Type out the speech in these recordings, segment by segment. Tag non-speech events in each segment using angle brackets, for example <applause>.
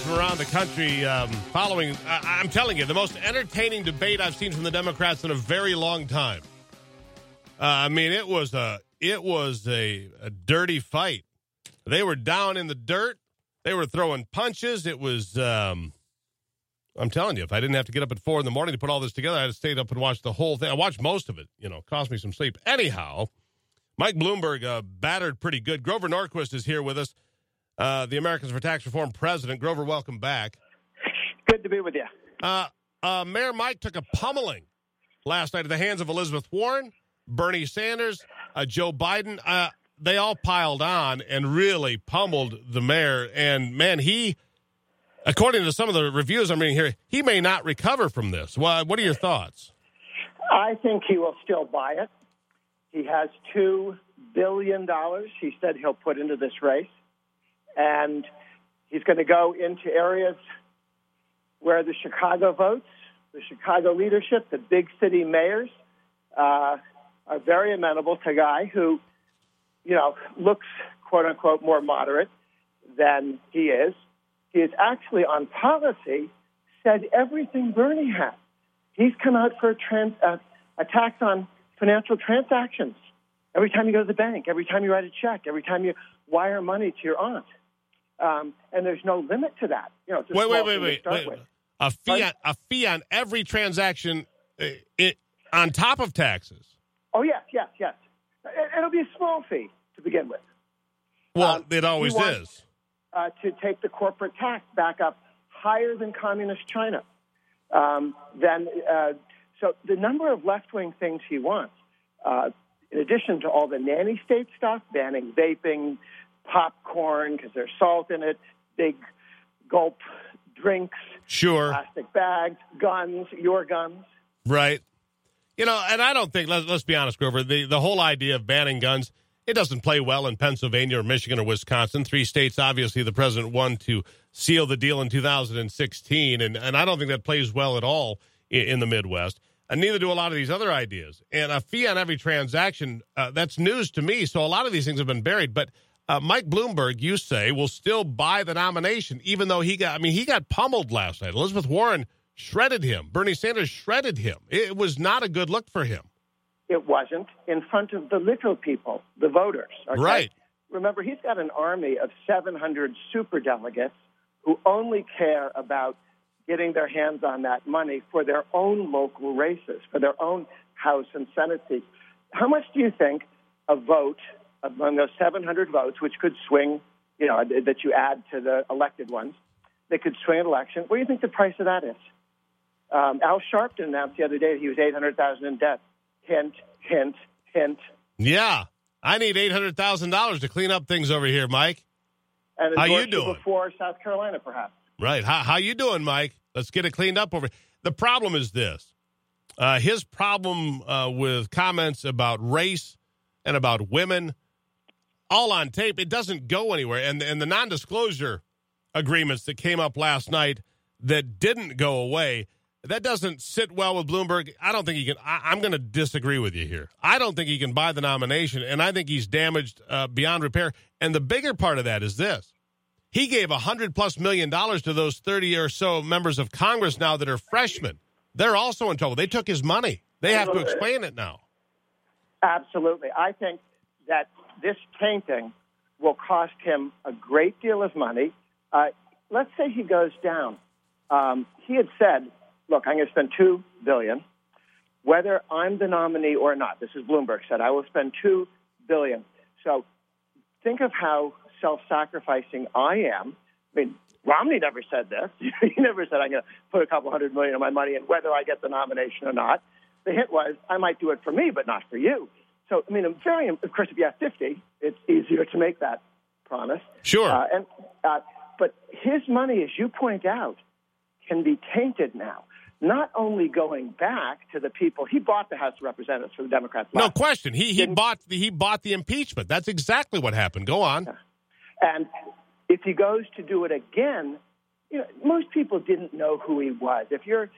from around the country um, following. I, I'm telling you, the most entertaining debate I've seen from the Democrats in a very long time. Uh, I mean, it was a it was a, a dirty fight. They were down in the dirt. They were throwing punches. It was. Um, I'm telling you, if I didn't have to get up at four in the morning to put all this together, I'd have stayed up and watched the whole thing. I watched most of it. You know, cost me some sleep. Anyhow, Mike Bloomberg uh, battered pretty good. Grover Norquist is here with us, uh, the Americans for Tax Reform president. Grover, welcome back. Good to be with you. Uh, uh, Mayor Mike took a pummeling last night at the hands of Elizabeth Warren, Bernie Sanders, uh, Joe Biden. Uh, they all piled on and really pummeled the mayor. And man, he, according to some of the reviews I'm reading here, he may not recover from this. What, what are your thoughts? I think he will still buy it. He has $2 billion, he said he'll put into this race. And he's going to go into areas where the Chicago votes, the Chicago leadership, the big city mayors uh, are very amenable to a guy who, you know, looks quote unquote more moderate than he is. He is actually on policy said everything Bernie has. He's come out for a, trans, uh, a tax on financial transactions. Every time you go to the bank, every time you write a check, every time you wire money to your aunt. Um, and there's no limit to that. You know, wait, wait, wait, wait, wait. A fee, on, a fee on every transaction uh, it, on top of taxes. Oh yes, yes, yes. It'll be a small fee to begin with. Well, um, it always wants, is. Uh, to take the corporate tax back up higher than communist China. Um, then, uh, so the number of left-wing things he wants, uh, in addition to all the nanny state stuff, banning vaping, popcorn because there's salt in it, big gulp drinks, sure, plastic bags, guns, your guns, right. You know, and I don't think let's, let's be honest, Grover. The the whole idea of banning guns it doesn't play well in Pennsylvania or Michigan or Wisconsin. Three states, obviously, the president won to seal the deal in 2016, and and I don't think that plays well at all in, in the Midwest. And neither do a lot of these other ideas. And a fee on every transaction, uh, that's news to me. So a lot of these things have been buried. But uh, Mike Bloomberg, you say, will still buy the nomination, even though he got, I mean, he got pummeled last night. Elizabeth Warren shredded him. Bernie Sanders shredded him. It was not a good look for him. It wasn't in front of the little people, the voters. Okay? Right. Remember, he's got an army of 700 super delegates who only care about getting their hands on that money for their own local races, for their own House and Senate seats. How much do you think a vote among those 700 votes, which could swing, you know, that you add to the elected ones, they could swing an election. What do you think the price of that is? Um, Al Sharpton announced the other day that he was 800,000 in debt. Hint, hint, hint. Yeah, I need eight hundred thousand dollars to clean up things over here, Mike. And how you doing? Before South Carolina, perhaps. Right. How how you doing, Mike? Let's get it cleaned up over. The problem is this: uh, his problem uh, with comments about race and about women all on tape. It doesn't go anywhere. And and the non-disclosure agreements that came up last night that didn't go away. That doesn't sit well with Bloomberg. I don't think he can. I, am going to disagree with you here. I don't think he can buy the nomination, and I think he's damaged uh, beyond repair. And the bigger part of that is this: he gave a hundred plus million dollars to those thirty or so members of Congress now that are freshmen. They're also in trouble. They took his money. They have to explain it now. Absolutely. I think that this tainting will cost him a great deal of money. Uh, let's say he goes down. Um, he had said, "Look, I'm going to spend two billion, whether I'm the nominee or not." This is Bloomberg said, "I will spend two billion. So, think of how self-sacrificing I am. I mean, Romney never said this. <laughs> he never said I'm going to put a couple hundred million of my money in whether I get the nomination or not. The hint was I might do it for me, but not for you. So, I mean, I'm very, of course, if you have 50, it's easier to make that promise. Sure. Uh, and, uh, but his money, as you point out, can be tainted now. Not only going back to the people he bought the House of Representatives for the Democrats. No question. He he bought the, he bought the impeachment. That's exactly what happened. Go on. And if he goes to do it again, you know, most people didn't know who he was. If you're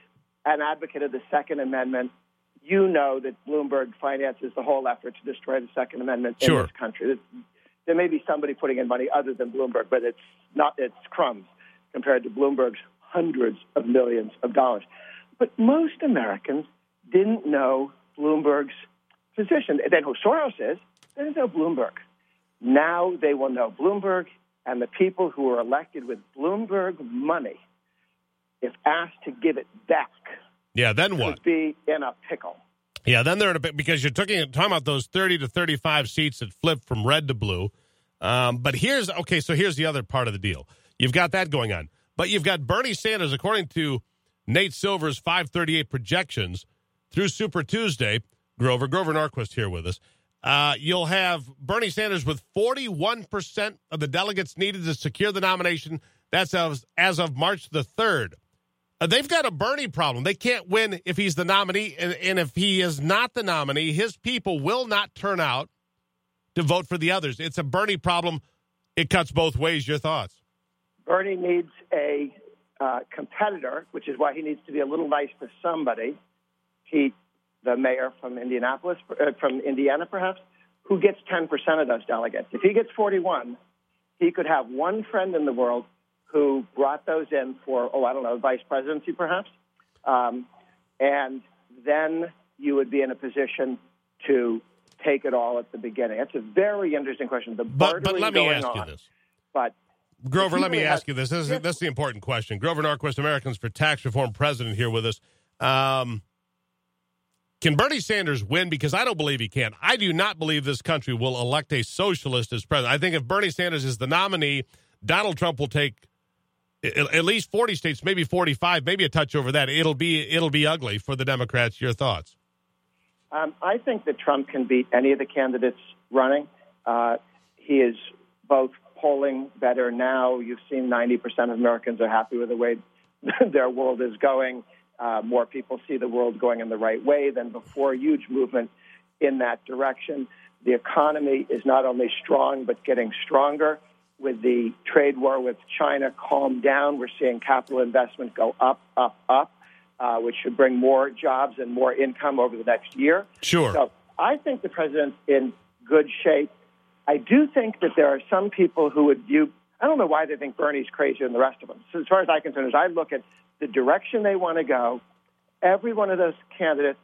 an advocate of the Second Amendment, you know that Bloomberg finances the whole effort to destroy the Second Amendment sure. in this country. there may be somebody putting in money other than Bloomberg, but it's not it's crumbs compared to Bloomberg's hundreds of millions of dollars. But most Americans didn't know Bloomberg's position. They know who Soros is. They didn't know Bloomberg. Now they will know Bloomberg and the people who were elected with Bloomberg money, if asked to give it back, Yeah, then what? be in a pickle. Yeah, then they're in a bit because you're talking, talking about those 30 to 35 seats that flip from red to blue. Um, but here's okay, so here's the other part of the deal. You've got that going on. But you've got Bernie Sanders, according to Nate Silver's 538 projections through Super Tuesday. Grover, Grover Norquist here with us. Uh, you'll have Bernie Sanders with 41% of the delegates needed to secure the nomination. That's as, as of March the 3rd. Uh, they've got a Bernie problem. They can't win if he's the nominee. And, and if he is not the nominee, his people will not turn out to vote for the others. It's a Bernie problem. It cuts both ways. Your thoughts? Bernie needs a uh, competitor, which is why he needs to be a little nice to somebody. He, the mayor from Indianapolis, uh, from Indiana, perhaps, who gets 10% of those delegates. If he gets 41, he could have one friend in the world who brought those in for, oh, I don't know, vice presidency, perhaps. Um, and then you would be in a position to take it all at the beginning. That's a very interesting question. The But, but let me ask you on, this. But Grover, let me really ask you this. This is, this is the important question. Grover Norquist, Americans for Tax Reform president, here with us. Um, can Bernie Sanders win? Because I don't believe he can. I do not believe this country will elect a socialist as president. I think if Bernie Sanders is the nominee, Donald Trump will take at least 40 states, maybe 45, maybe a touch over that. It'll be it'll be ugly for the Democrats. Your thoughts? Um, I think that Trump can beat any of the candidates running. Uh, he is both polling better now. You've seen 90% of Americans are happy with the way <laughs> their world is going. Uh, more people see the world going in the right way than before. Huge movement in that direction. The economy is not only strong, but getting stronger. With the trade war with China calmed down, we're seeing capital investment go up, up, up, uh, which should bring more jobs and more income over the next year. Sure. So I think the president's in good shape. I do think that there are some people who would view, I don't know why they think Bernie's crazier than the rest of them. So as far as I'm concerned, as I look at the direction they want to go, every one of those candidates,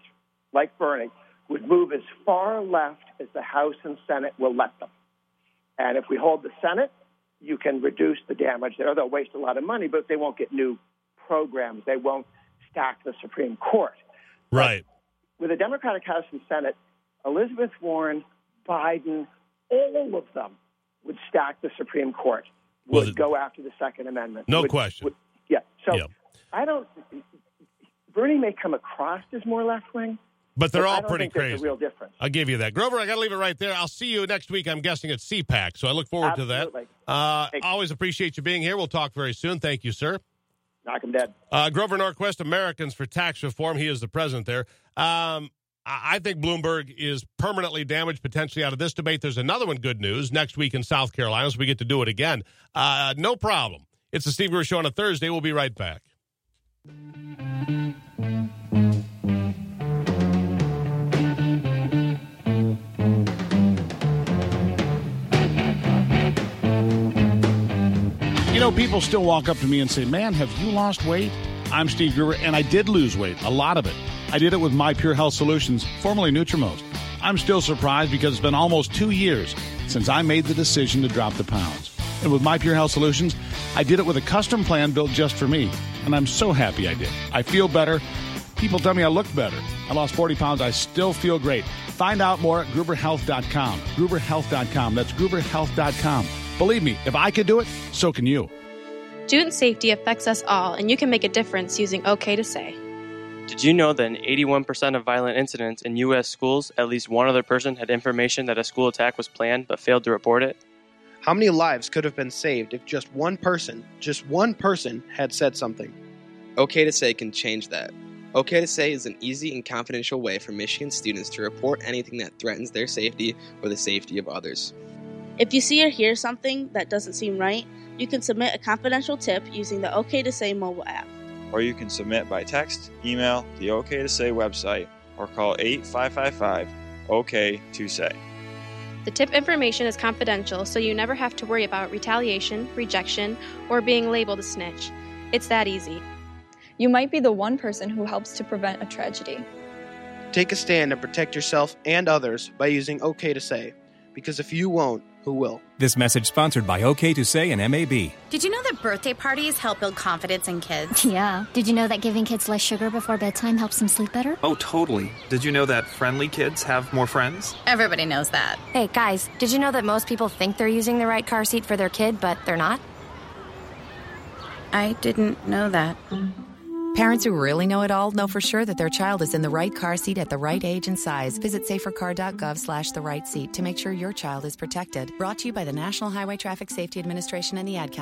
like Bernie, would move as far left as the House and Senate will let them. And if we hold the Senate, you can reduce the damage there. They'll waste a lot of money, but they won't get new programs. They won't stack the Supreme Court. right. With a Democratic House and Senate, Elizabeth Warren, Biden, all of them would stack the Supreme Court, Well, would the- go after the Second Amendment. No would- question. would- yeah. So Yeah. I don't. Bernie may come across as more left wing, But they're all pretty crazy. real difference. I'll give you that. Grover, I got to leave it right there. I'll see you next week. I'm guessing at CPAC, so I look forward Absolutely. to that. Uh, always appreciate you being here. We'll talk very soon. Thank you, sir. Knock him dead. Uh, Grover Norquist, Americans for Tax Reform. He is the president there. Um, I think Bloomberg is permanently damaged potentially out of this debate. There's another one, good news, next week in South Carolina, so we get to do it again. Uh, no problem. It's the Steve Gruber Show on a Thursday. We'll be right back. You know, people still walk up to me and say, Man, have you lost weight? I'm Steve Gruber, and I did lose weight, a lot of it. I did it with My Pure Health Solutions, formerly Nutrimost. I'm still surprised because it's been almost two years since I made the decision to drop the pounds. And with My Pure Health Solutions, I did it with a custom plan built just for me. And I'm so happy I did. I feel better. People tell me I look better. I lost 40 pounds. I still feel great. Find out more at gruberhealth.com. Gruberhealth.com. That's gruberhealth.com. Believe me, if I could do it, so can you. Student safety affects us all, and you can make a difference using OK to Say. Did you know that in 81% of violent incidents in U.S. schools, at least one other person had information that a school attack was planned but failed to report it? How many lives could have been saved if just one person, just one person, had said something? OK to Say can change that. OK to Say is an easy and confidential way for Michigan students to report anything that threatens their safety or the safety of others. If you see or hear something that doesn't seem right, you can submit a confidential tip using the OK to Say mobile app. or you can submit by text, email, the OK to Say website, or call 8555 OK to Say. The tip information is confidential, so you never have to worry about retaliation, rejection, or being labeled a snitch. It's that easy. You might be the one person who helps to prevent a tragedy. Take a stand and protect yourself and others by using OK to Say. Because if you won't, who will? This message sponsored by OK to Say and MAB. Did you know that birthday parties help build confidence in kids? <laughs> Yeah. Did you know that giving kids less sugar before bedtime helps them sleep better? Oh, totally. Did you know that friendly kids have more friends? Everybody knows that. Hey, guys, did you know that most people think they're using the right car seat for their kid, but they're not? I didn't know that. Parents who really know it all know for sure that their child is in the right car seat at the right age and size. Visit safercar.gov slash the right seat to make sure your child is protected. Brought to you by the National Highway Traffic Safety Administration and the Ad Council.